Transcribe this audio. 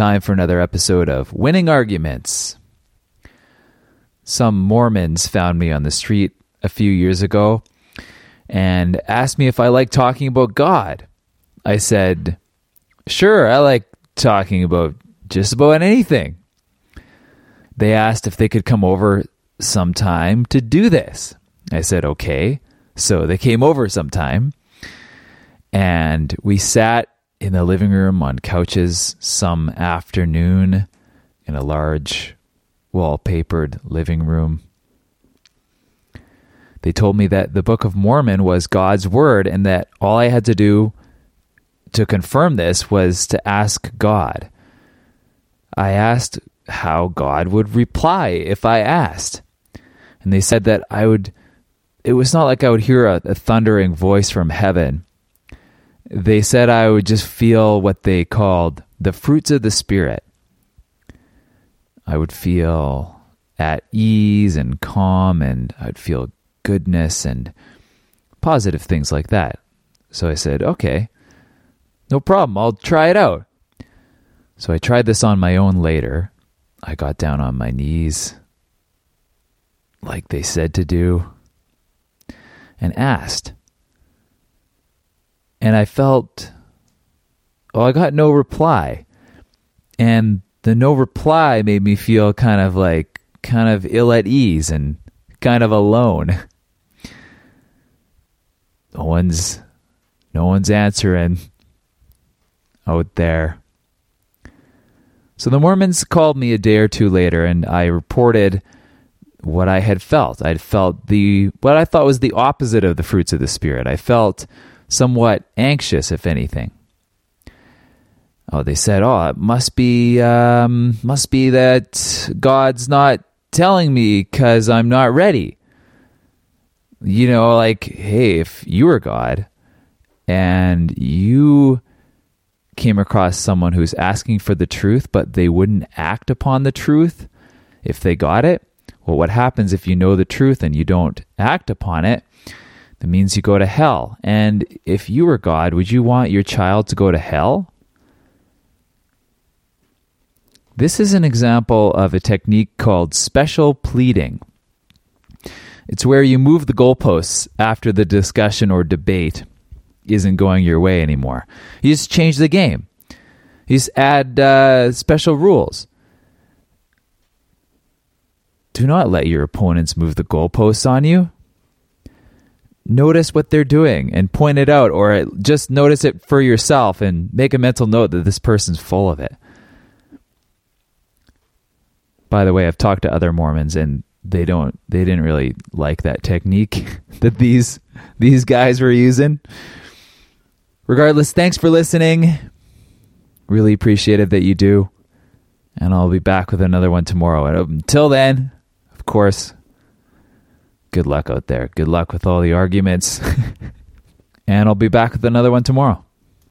Time for another episode of Winning Arguments. Some Mormons found me on the street a few years ago and asked me if I like talking about God. I said, Sure, I like talking about just about anything. They asked if they could come over sometime to do this. I said, Okay. So they came over sometime and we sat in the living room on couches some afternoon in a large wallpapered living room. They told me that the Book of Mormon was God's Word and that all I had to do to confirm this was to ask God. I asked how God would reply if I asked. And they said that I would, it was not like I would hear a, a thundering voice from heaven they said I would just feel what they called the fruits of the Spirit. I would feel at ease and calm, and I'd feel goodness and positive things like that. So I said, okay, no problem. I'll try it out. So I tried this on my own later. I got down on my knees, like they said to do, and asked and I felt, oh, I got no reply. And the no reply made me feel kind of like, kind of ill at ease and kind of alone. No one's, no one's answering out there. So the Mormons called me a day or two later, and I reported what I had felt. I'd felt the what I thought was the opposite of the fruits of the spirit. I felt somewhat anxious, if anything. Oh, they said, "Oh, it must be um, must be that God's not telling me because I'm not ready." You know, like, hey, if you were God and you came across someone who's asking for the truth, but they wouldn't act upon the truth if they got it, well, what happens if you know the truth and you don't act upon it? That means you go to hell. And if you were God, would you want your child to go to hell? This is an example of a technique called special pleading. It's where you move the goalposts after the discussion or debate isn't going your way anymore. You just change the game. You just add uh, special rules. Do not let your opponents move the goalposts on you notice what they're doing and point it out, or just notice it for yourself and make a mental note that this person's full of it. By the way, I've talked to other Mormons and they don't they didn't really like that technique that these these guys were using. Regardless, thanks for listening. Really appreciate it that you do. And I'll be back with another one tomorrow. And until then, of course, good luck out there. Good luck with all the arguments. and I'll be back with another one tomorrow.